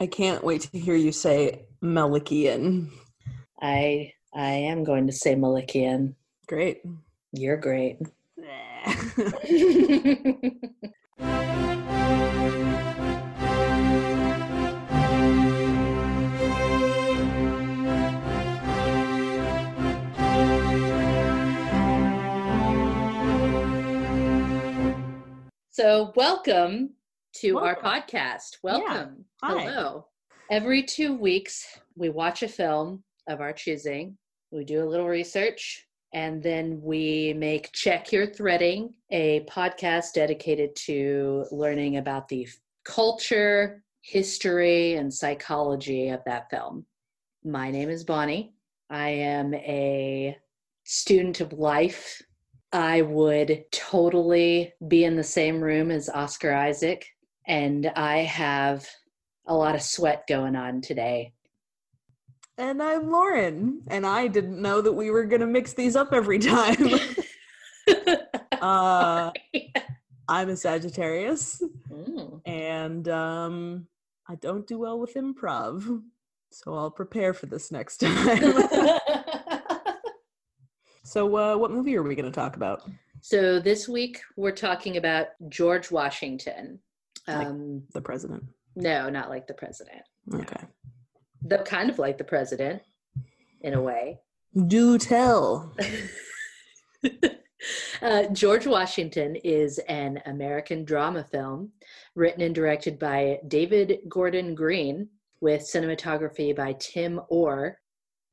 I can't wait to hear you say Melikian. I I am going to say Malikian. Great. You're great. so, welcome to our podcast. Welcome. Hi. Hello. Every two weeks, we watch a film of our choosing. We do a little research, and then we make Check Your Threading, a podcast dedicated to learning about the culture, history, and psychology of that film. My name is Bonnie. I am a student of life. I would totally be in the same room as Oscar Isaac, and I have a lot of sweat going on today. and I'm Lauren, and I didn't know that we were going to mix these up every time. uh, I'm a Sagittarius, Mm. and um, I don't do well with improv. So I'll prepare for this next time. so, uh, what movie are we going to talk about? so this week we're talking about George Washington. Like- Um, The president. No, not like the president. Okay. The kind of like the president, in a way. Do tell. uh, George Washington is an American drama film written and directed by David Gordon Green with cinematography by Tim Orr.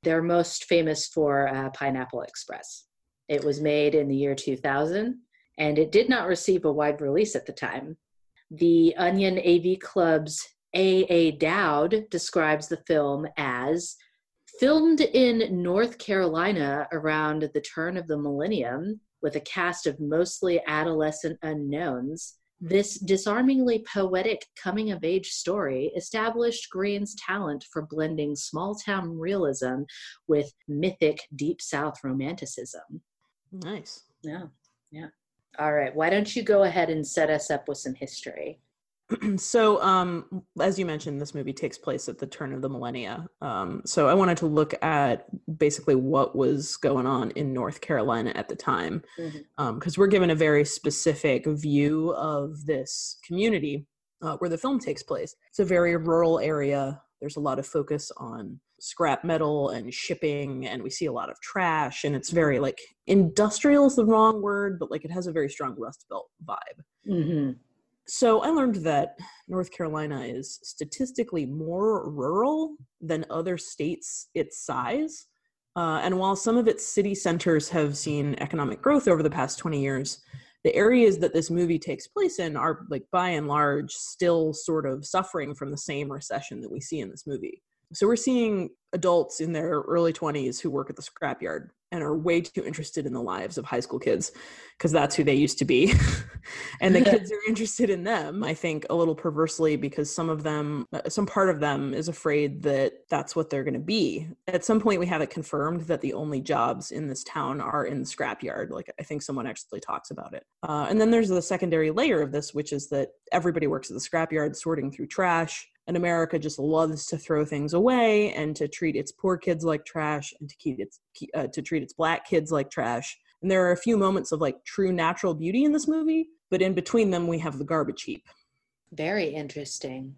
They're most famous for uh, Pineapple Express. It was made in the year 2000 and it did not receive a wide release at the time. The Onion AV Club's A.A. Dowd describes the film as filmed in North Carolina around the turn of the millennium with a cast of mostly adolescent unknowns. This disarmingly poetic coming of age story established Green's talent for blending small town realism with mythic deep south romanticism. Nice. Yeah, yeah. All right, why don't you go ahead and set us up with some history? so um as you mentioned this movie takes place at the turn of the millennia. Um so i wanted to look at basically what was going on in north carolina at the time because we're given a very specific view of this community uh, where the film takes place. It's a very rural area. There's a lot of focus on scrap metal and shipping and we see a lot of trash and it's very like industrial is the wrong word but like it has a very strong rust belt vibe Mm-hmm. so I learned that North Carolina is statistically more rural than other states its size. Uh, and while some of its city centers have seen economic growth over the past 20 years, the areas that this movie takes place in are, like, by and large, still sort of suffering from the same recession that we see in this movie. So we're seeing adults in their early 20s who work at the scrapyard and are way too interested in the lives of high school kids because that's who they used to be. and the kids are interested in them, I think, a little perversely because some of them, uh, some part of them is afraid that that's what they're going to be. At some point, we have it confirmed that the only jobs in this town are in the scrapyard. Like, I think someone actually talks about it. Uh, and then there's the secondary layer of this, which is that everybody works at the scrapyard sorting through trash. And America just loves to throw things away and to treat its poor kids like trash and to keep its uh, to treat its black kids like trash. And there are a few moments of like true natural beauty in this movie, but in between them we have the garbage heap. Very interesting.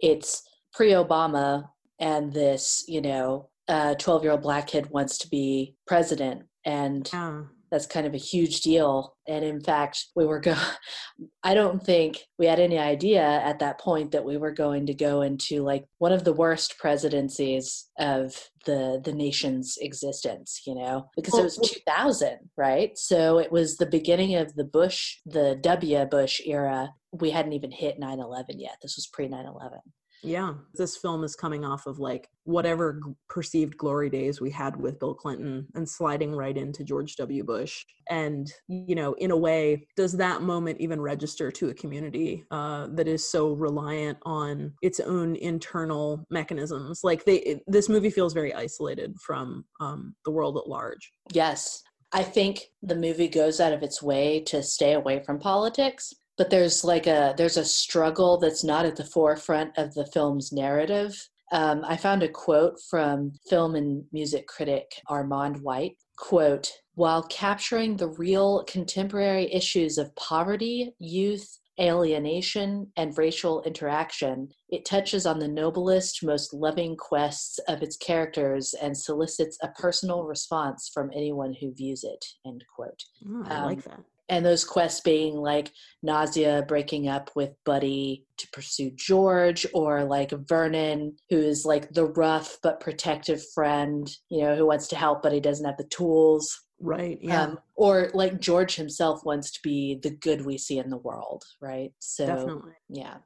It's pre Obama, and this, you know, 12 year old black kid wants to be president. And Yeah. That's kind of a huge deal. And in fact, we were go I don't think we had any idea at that point that we were going to go into like one of the worst presidencies of the the nation's existence, you know, because it was 2000, right? So it was the beginning of the Bush, the W Bush era. We hadn't even hit 9/11 yet. This was pre 9/11. Yeah. This film is coming off of like whatever g- perceived glory days we had with Bill Clinton and sliding right into George W. Bush. And, you know, in a way, does that moment even register to a community uh, that is so reliant on its own internal mechanisms? Like, they, it- this movie feels very isolated from um, the world at large. Yes. I think the movie goes out of its way to stay away from politics but there's like a there's a struggle that's not at the forefront of the film's narrative. Um, I found a quote from film and music critic Armond White. Quote, while capturing the real contemporary issues of poverty, youth, alienation, and racial interaction, it touches on the noblest, most loving quests of its characters and solicits a personal response from anyone who views it. End quote. Oh, I um, like that. And those quests being like Nasia breaking up with Buddy to pursue George, or like Vernon, who is like the rough but protective friend, you know, who wants to help but he doesn't have the tools. Right. Yeah. Um, or like George himself wants to be the good we see in the world, right? So, Definitely. yeah.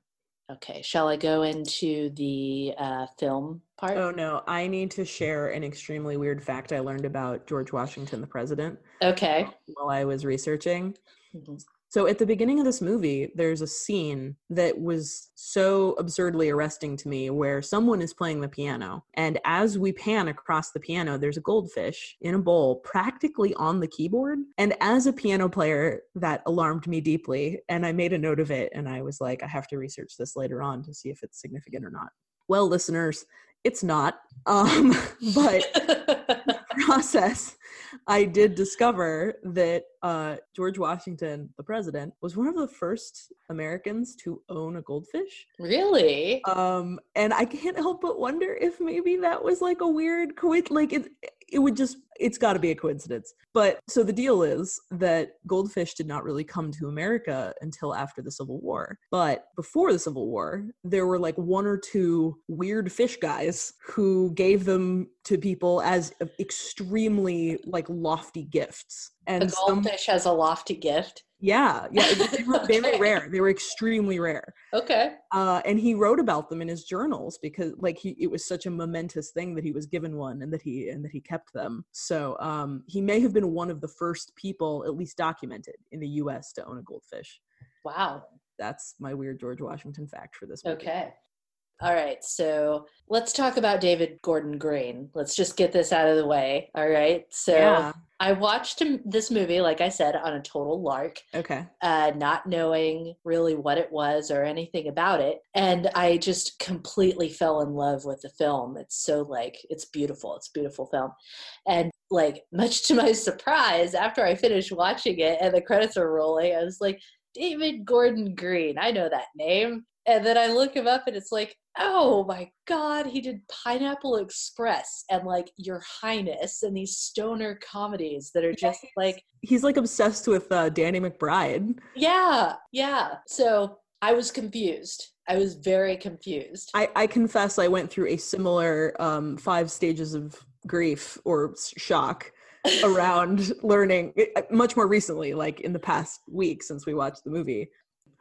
Okay. Shall I go into the uh, film part? Oh, no. I need to share an extremely weird fact I learned about George Washington, the president. Okay. While I was researching. Mm-hmm. So at the beginning of this movie, there's a scene that was so absurdly arresting to me where someone is playing the piano. And as we pan across the piano, there's a goldfish in a bowl practically on the keyboard. And as a piano player, that alarmed me deeply. And I made a note of it. And I was like, I have to research this later on to see if it's significant or not. Well, listeners, it's not. Um, but process, I did discover that uh, George Washington, the president, was one of the first Americans to own a goldfish. Really? Um, and I can't help but wonder if maybe that was like a weird coincidence. Like it, it would just it's got to be a coincidence. But so the deal is that goldfish did not really come to America until after the Civil War. But before the Civil War, there were like one or two weird fish guys who gave them to people as extremely like lofty gifts. And the goldfish some, has a lofty gift. Yeah, yeah, they were okay. very rare. They were extremely rare. Okay. Uh, and he wrote about them in his journals because, like, he it was such a momentous thing that he was given one and that he and that he kept them. So um, he may have been one of the first people, at least documented, in the U.S. to own a goldfish. Wow. That's my weird George Washington fact for this. Movie. Okay. All right, so let's talk about David Gordon Green. Let's just get this out of the way. All right, so yeah. I watched this movie, like I said, on a total lark. Okay. Uh, not knowing really what it was or anything about it. And I just completely fell in love with the film. It's so like, it's beautiful. It's a beautiful film. And like, much to my surprise, after I finished watching it and the credits are rolling, I was like, David Gordon Green. I know that name. And then I look him up and it's like, oh my God, he did Pineapple Express and like Your Highness and these stoner comedies that are just yeah, like. He's like obsessed with uh, Danny McBride. Yeah, yeah. So I was confused. I was very confused. I, I confess I went through a similar um, five stages of grief or shock around learning uh, much more recently, like in the past week since we watched the movie.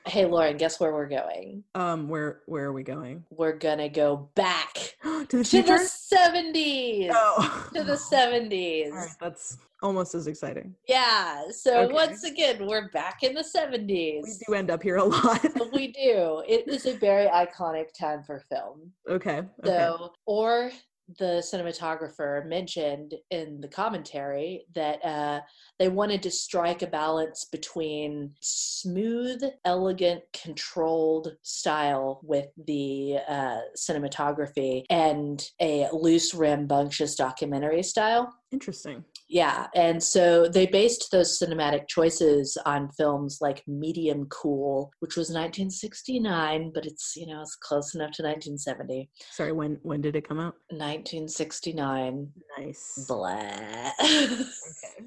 Hey Lauren, guess where we're going? Um, where where are we going? We're gonna go back to the to the seventies. Oh. to the seventies. Right, that's almost as exciting. Yeah. So okay. once again, we're back in the seventies. We do end up here a lot. we do. It is a very iconic time for film. Okay. So, or the cinematographer mentioned in the commentary that uh, they wanted to strike a balance between smooth, elegant, controlled style with the uh, cinematography and a loose, rambunctious documentary style. Interesting. Yeah. And so they based those cinematic choices on films like Medium Cool, which was 1969, but it's, you know, it's close enough to 1970. Sorry, when when did it come out? 1969. Nice. Blah.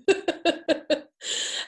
okay.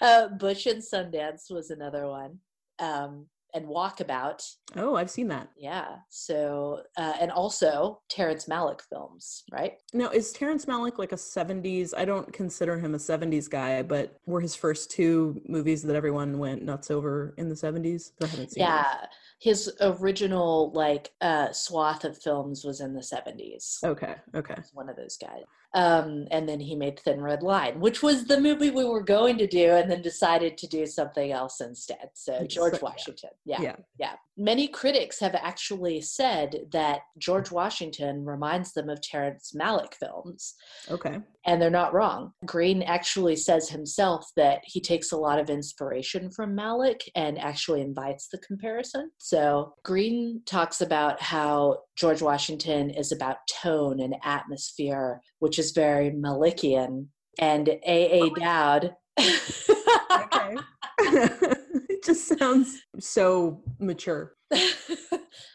uh, Butch and Sundance was another one. Um, and Walkabout. Oh, I've seen that. Yeah. So, uh, and also Terrence Malick films, right? Now, is Terrence Malick like a 70s? I don't consider him a 70s guy, but were his first two movies that everyone went nuts over in the 70s? I haven't seen. Yeah. His original like uh swath of films was in the 70s Okay, okay. One of those guys um and then he made thin red line which was the movie we were going to do and then decided to do something else instead so george yeah. washington yeah Yeah. yeah many critics have actually said that george washington reminds them of terrence malick films Okay. and they're not wrong. Green actually says himself that he takes a lot of inspiration from Malick and actually invites the comparison. So, Green talks about how George Washington is about tone and atmosphere, which is very Malikian. And A.A. Oh, Dowd. Okay. it just sounds so mature.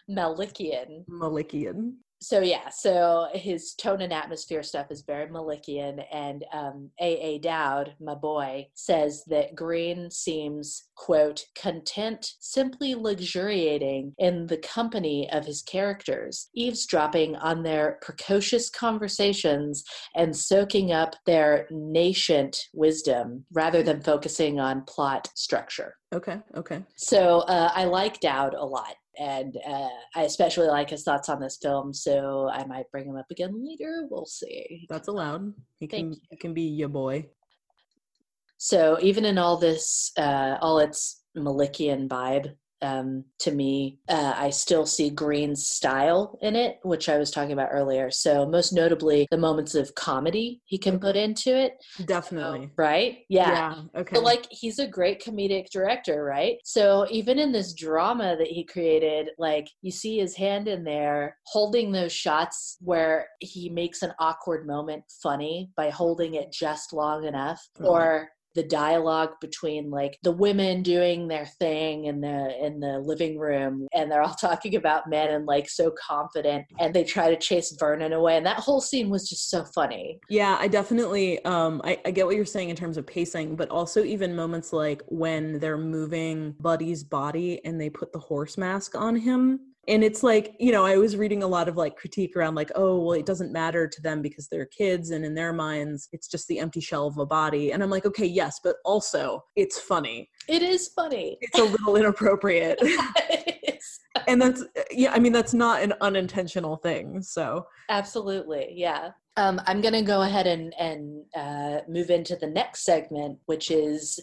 Malikian. Malikian. So yeah so his tone and atmosphere stuff is very malikian and um, aa dowd my boy says that green seems quote content simply luxuriating in the company of his characters eavesdropping on their precocious conversations and soaking up their nascent wisdom rather than focusing on plot structure Okay, okay. so uh, I like Dowd a lot, and uh, I especially like his thoughts on this film. So I might bring him up again later. We'll see. That's allowed. He Thank can you. he can be your boy. So even in all this, uh, all its Malikian vibe, um, to me, uh, I still see Green's style in it, which I was talking about earlier. So most notably, the moments of comedy he can put into it. Definitely. Right? Yeah. Okay. But like he's a great comedic director, right? So even in this drama that he created, like you see his hand in there holding those shots where he makes an awkward moment funny by holding it just long enough Mhm. or the dialogue between like the women doing their thing in the in the living room and they're all talking about men and like so confident and they try to chase Vernon away and that whole scene was just so funny. Yeah, I definitely um I, I get what you're saying in terms of pacing, but also even moments like when they're moving Buddy's body and they put the horse mask on him. And it's like, you know, I was reading a lot of like critique around like, oh, well, it doesn't matter to them because they're kids and in their minds it's just the empty shell of a body. And I'm like, okay, yes, but also it's funny. It is funny. It's a little inappropriate. And that's yeah, I mean that's not an unintentional thing. So Absolutely, yeah. Um, I'm going to go ahead and and uh, move into the next segment, which is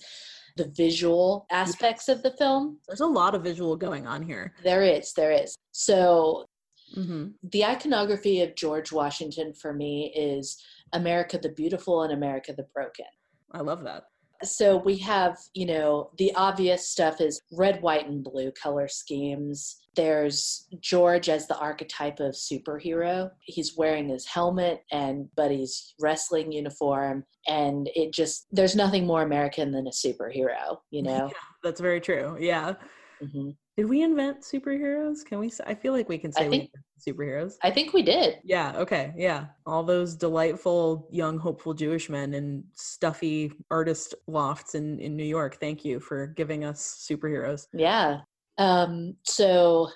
the visual aspects of the film. there's a lot of visual going on here. There is, there is. So hmm the iconography of George Washington for me is America the Beautiful and America the Broken. I love that. So we have, you know, the obvious stuff is red, white, and blue color schemes. There's George as the archetype of superhero. He's wearing his helmet and Buddy's wrestling uniform. And it just, there's nothing more American than a superhero, you know? Yeah, that's very true. Yeah. hmm Did we invent superheroes? Can we? I feel like we can say I we invented superheroes. I think we did. Yeah. Okay. Yeah. All those delightful young, hopeful Jewish men in stuffy artist lofts in in New York. Thank you for giving us superheroes. Yeah. Um, so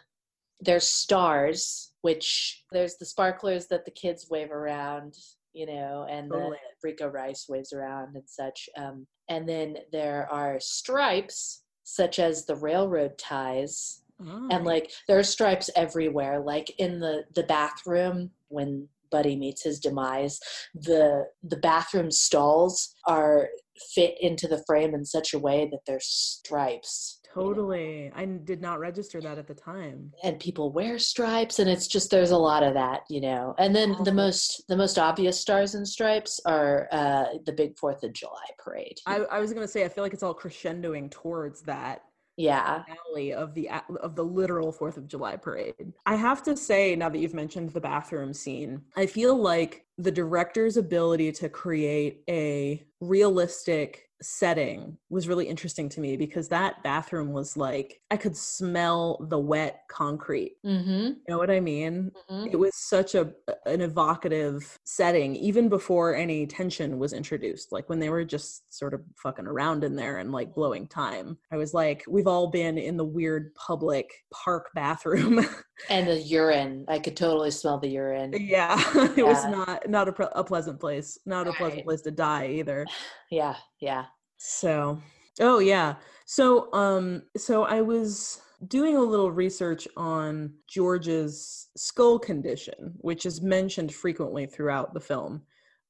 there's stars, which there's the sparklers that the kids wave around, you know, and Totally. that Rico Rice waves around and such. Um, and then there are stripes, such as the railroad ties. Oh, And like there are stripes everywhere, like in the, the bathroom when Buddy meets his demise, the the bathroom stalls are fit into the frame in such a way that there's stripes totally. I did not register that at the time. and people wear stripes and it's just there's a lot of that you know and then the most the most obvious stars and stripes are uh the big fourth of july parade I, I was gonna say I feel like it's all crescendoing towards that yeah finale of the of the literal Fourth of July parade. I have to say, now that you've mentioned the bathroom scene, I feel like the director's ability to create a realistic setting was really interesting to me because that bathroom was like I could smell the wet concrete. mm-hmm, You know what I mean? mm-hmm. It was such a an evocative setting even before any tension was introduced. Like when they were just sort of fucking around in there and like blowing time. I was like, we've all been in the weird public park bathroom. and the urine i could totally smell the urine yeah, it was not not a, a pleasant place. Not a pleasant place to die either. yeah yeah So, oh yeah. So, um, so I was doing a little research on George's skull condition, which is mentioned frequently throughout the film.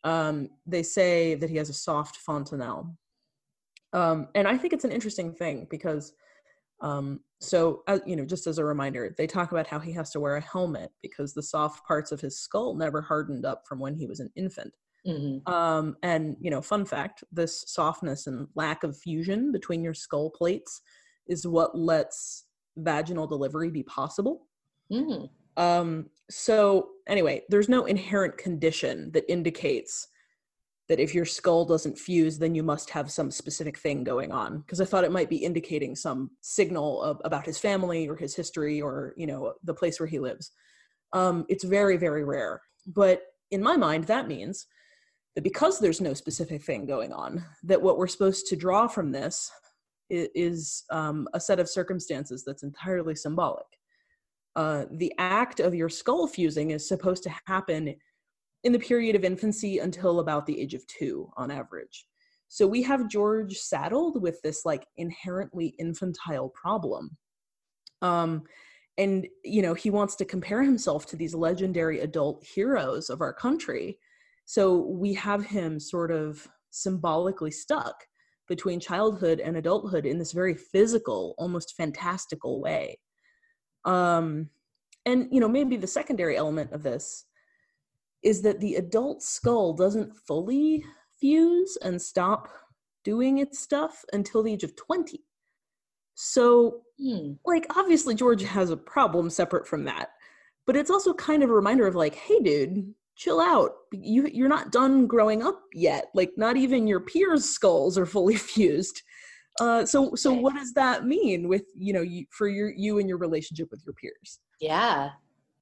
Um, they say that he has a soft fontanelle. Um, and I think it's an interesting thing because, um, so, uh, you know, just as a reminder, they talk about how he has to wear a helmet because the soft parts of his skull never hardened up from when he was an infant. Mm-hmm. Um, and you know, fun fact: this softness and lack of fusion between your skull plates is what lets vaginal delivery be possible. Mm. Um, so anyway, there's no inherent condition that indicates that if your skull doesn't fuse, then you must have some specific thing going on. Because I thought it might be indicating some signal of, about his family or his history or you know the place where he lives. Um, it's very very rare, but in my mind, that means that because there's no specific thing going on, that what we're supposed to draw from this is, um, a set of circumstances that's entirely symbolic. Uh, the act of your skull fusing is supposed to happen in the period of infancy until about the age of two on average. So we have George saddled with this like inherently infantile problem. Um, and you know he wants to compare himself to these legendary adult heroes of our country so we have him sort of symbolically stuck between childhood and adulthood in this very physical, almost fantastical way. Um, and you know, maybe the secondary element of this is that the adult skull doesn't fully fuse and stop doing its stuff until the age of 20. So, hmm. like, obviously, George has a problem separate from that. But it's also kind of a reminder of, like, hey, dude, chill out. You you're not done growing up yet. Like not even your peers skulls are fully fused. Uh, so so what does that mean with you know you, for your you and your relationship with your peers? Yeah.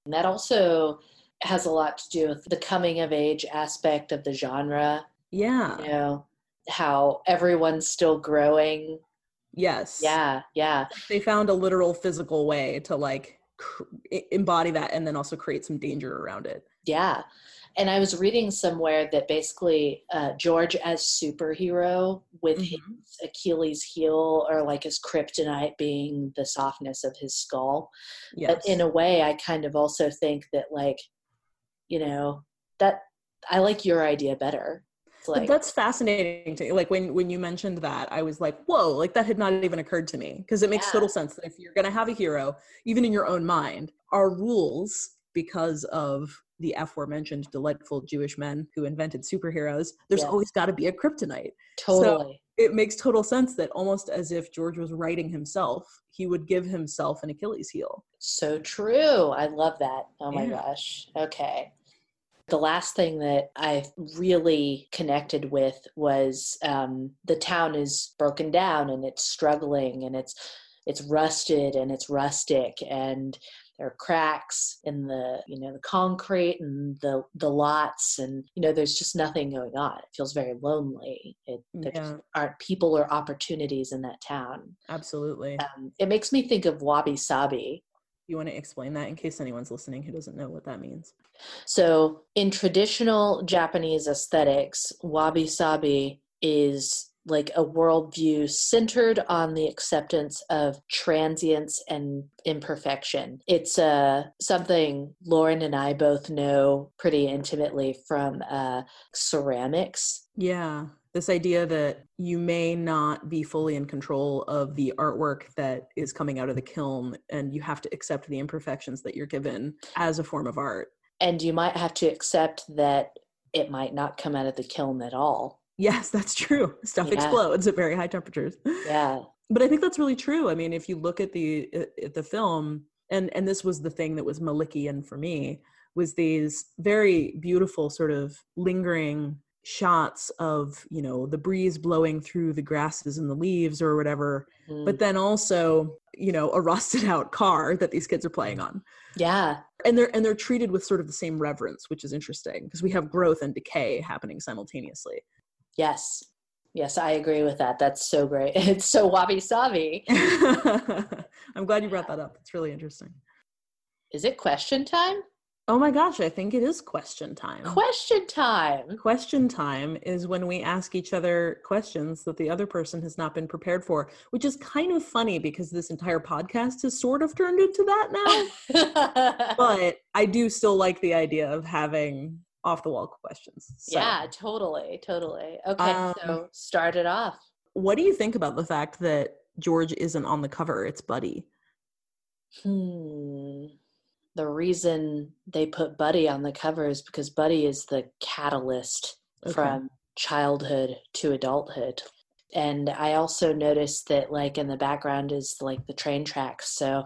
And that also has a lot to do with the coming of age aspect of the genre. Yeah. You know how everyone's still growing. Yes. Yeah yeah. They found a literal physical way to like cr- embody that and then also create some danger around it yeah. And I was reading somewhere that basically uh, George as superhero with mm-hmm. his Achilles heel or like his kryptonite being the softness of his skull. Yes. But in a way, I kind of also think that like, you know, that I like your idea better. Like, that's fascinating to me. Like when when you mentioned that, I was like, "Whoa!" Like that had not even occurred to me because it makes yeah. total sense that if you're going to have a hero, even in your own mind, our rules because of the aforementioned delightful Jewish men who invented superheroes, there's yes. always got to be a kryptonite. Totally. So it makes total sense that almost as if George was writing himself, he would give himself an Achilles heel. So true. I love that. Oh my yeah. gosh. Okay. The last thing that I really connected with was um, the town is broken down and it's struggling and it's it's rusted and it's rustic and there are cracks in the you know the concrete and the the lots and you know there's just nothing going on. It feels very lonely. It there yeah. aren't people or opportunities in that town. Absolutely. Um, it makes me think of wabi sabi. You want to explain that in case anyone's listening who doesn't know what that means? So in traditional japanese aesthetics wabi sabi is like a worldview centered on the acceptance of transience and imperfection. It's uh, something Lauren and I both know pretty intimately from uh, ceramics. Yeah, this idea that you may not be fully in control of the artwork that is coming out of the kiln, and you have to accept the imperfections that you're given as a form of art. And you might have to accept that it might not come out of the kiln at all Yes, that's true. Stuff yeah. explodes at very high temperatures. Yeah. But I think that's really true. I mean, if you look at the at the film, and and this was the thing that was Malikian for me, was these very beautiful sort of lingering shots of you know the breeze blowing through the grasses and the leaves or whatever mm. but then also you know a rusted out car that these kids are playing on yeah and they're and they're treated with sort of the same reverence which is interesting because we have growth and decay happening simultaneously Yes. Yes, I agree with that. That's so great. It's so wabi sabi. I'm glad you brought that up. It's really interesting. Is it question time? Oh my gosh, I think it is question time. Question time. Question time is when we ask each other questions that the other person has not been prepared for, which is kind of funny because this entire podcast has sort of turned into that now. but I do still like the idea of having off the wall questions. So. Yeah, totally, totally. Okay, um, so start it off. What do you think about the fact that George isn't on the cover? It's Buddy. Hmm the reason they put Buddy on the cover is because Buddy is the catalyst okay. from childhood to adulthood. And I also noticed that, like, in the background is like the train tracks. So,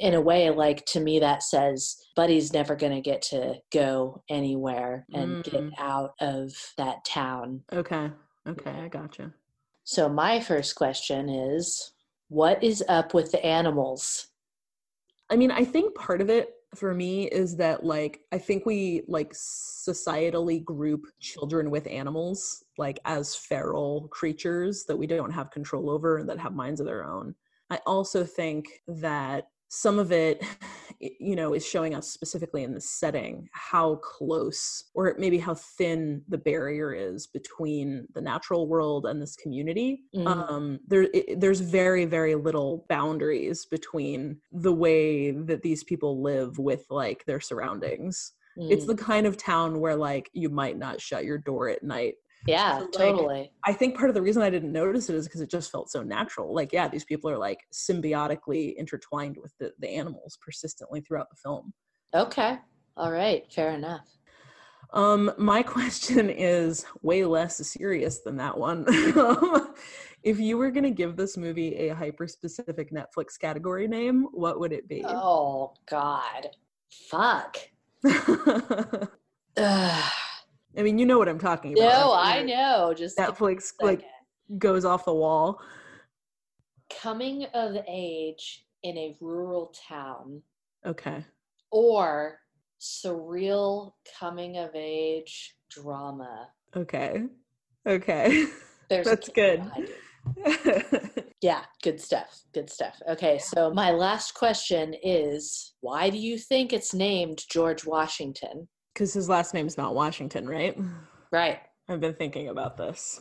in a way, like, to me, that says Buddy's never going to get to go anywhere and mm. get out of that town. Okay. Okay. I gotcha. So, my first question is what is up with the animals? I mean, I think part of it for me is that like I think we like societally group children with animals like as feral creatures that we don't have control over and that have minds of their own. I also think that some of it you know is showing us specifically in the setting how close or maybe how thin the barrier is between the natural world and this community mm. um there it, there's very very little boundaries between the way that these people live with like their surroundings mm. it's the kind of town where like you might not shut your door at night yeah, so, like, totally. I think part of the reason I didn't notice it is because it just felt so natural. Like, yeah, these people are like symbiotically intertwined with the, the animals persistently throughout the film. Okay. All right. Fair enough. Um, my question is way less serious than that one. if you were going to give this movie a hyper specific Netflix category name, what would it be? Oh, God. Fuck. I mean, you know what I'm talking about. No, I know. Just Netflix like goes off the wall. Coming of age in a rural town. Okay. Or surreal coming of age drama. Okay. Okay. There's That's good. yeah, good stuff. Good stuff. Okay, so my last question is why do you think it's named George Washington? Because his last name is not Washington, right? Right. I've been thinking about this.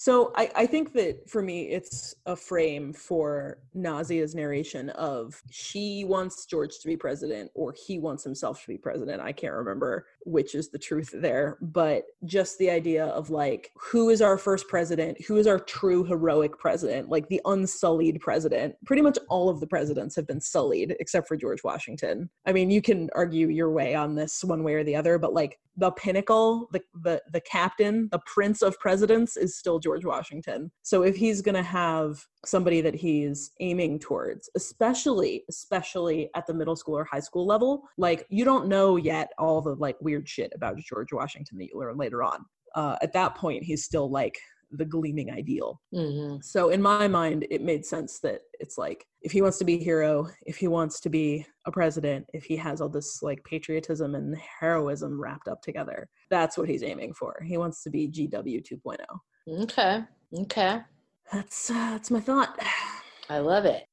So I, I think that for me, it's a frame for Nasia's narration of she wants George to be president or he wants himself to be president. I can't remember which is the truth there, but just the idea of like, who is our first president? Who is our true heroic president? Like the unsullied president. Pretty much all of the presidents have been sullied except for George Washington. I mean, you can argue your way on this one way or the other, but like the pinnacle, the the the captain, the prince of presidents is still George Washington. So if he's going to have somebody that he's aiming towards, especially especially at the middle school or high school level, like you don't know yet all the like weird shit about George Washington that you learn later on. Uh, at that point, he's still like the gleaming ideal. Mm-hmm. So in my mind, it made sense that it's like if he wants to be a hero, if he wants to be a president, if he has all this like patriotism and heroism wrapped up together, that's what he's aiming for. He wants to be GW 2.0. Okay. Okay. That's uh, that's my thought. I love it.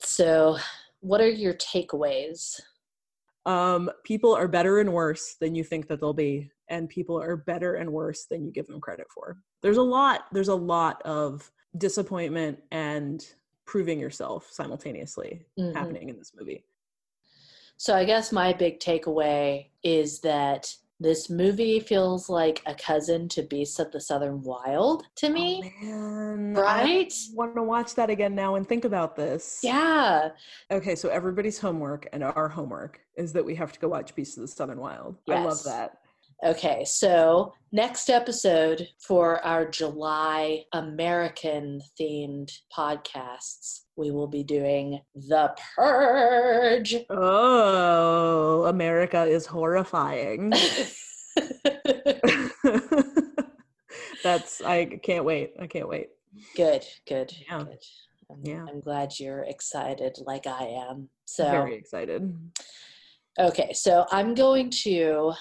So, what are your takeaways? Um, people are better and worse than you think that they'll be, and people are better and worse than you give them credit for. There's a lot. There's a lot of disappointment and proving yourself simultaneously mm-hmm. happening in this movie. So I guess my big takeaway is that this movie feels like a cousin to Beasts of the Southern Wild to oh, me. Oh, right? I want to watch that again now and think about this. Yeah. Okay, so everybody's homework and our homework is that we have to go watch Beasts of the Southern Wild. Yes. I love that. Okay, so next episode for our July American themed podcasts, we will be doing The Purge. Oh, America is horrifying. That's, I can't wait. I can't wait. Good, good, yeah. good. I'm, yeah. I'm glad you're excited like I am. So very excited. Okay, so I'm going to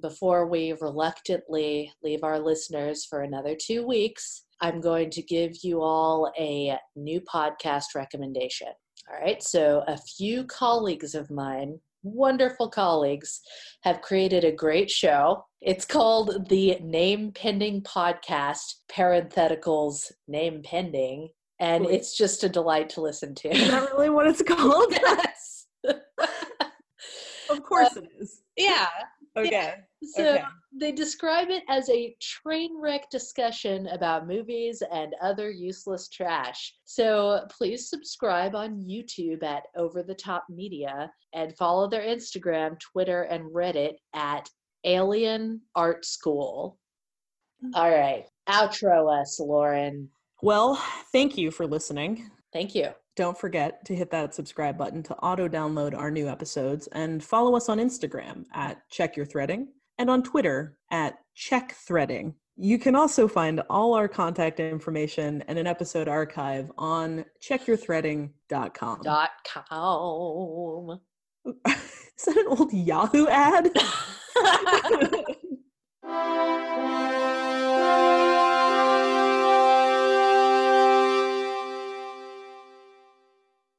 before we reluctantly leave our listeners for another two weeks, I'm going to give you all a new podcast recommendation. All right, so a few colleagues of mine wonderful colleagues have created a great show. It's called the Name Pending Podcast, parentheticals name pending. And it's just a delight to listen to. Is that really what it's called? yes. of course um, it is. Yeah. Okay. So Okay. they describe it as a train wreck discussion about movies and other useless trash. So please subscribe on YouTube at Over the Top Media and follow their Instagram, Twitter, and Reddit at Alien Art School. Mm-hmm. All right. Outro us, Lauren. Well, thank you for listening. Thank you. Don't forget to hit that subscribe button to auto download our new episodes and follow us on Instagram at Check Your Threading and on Twitter at Check Threading. You can also find all our contact information and an episode archive on checkyourthreading.com. Dot com. Is that an old Yahoo ad?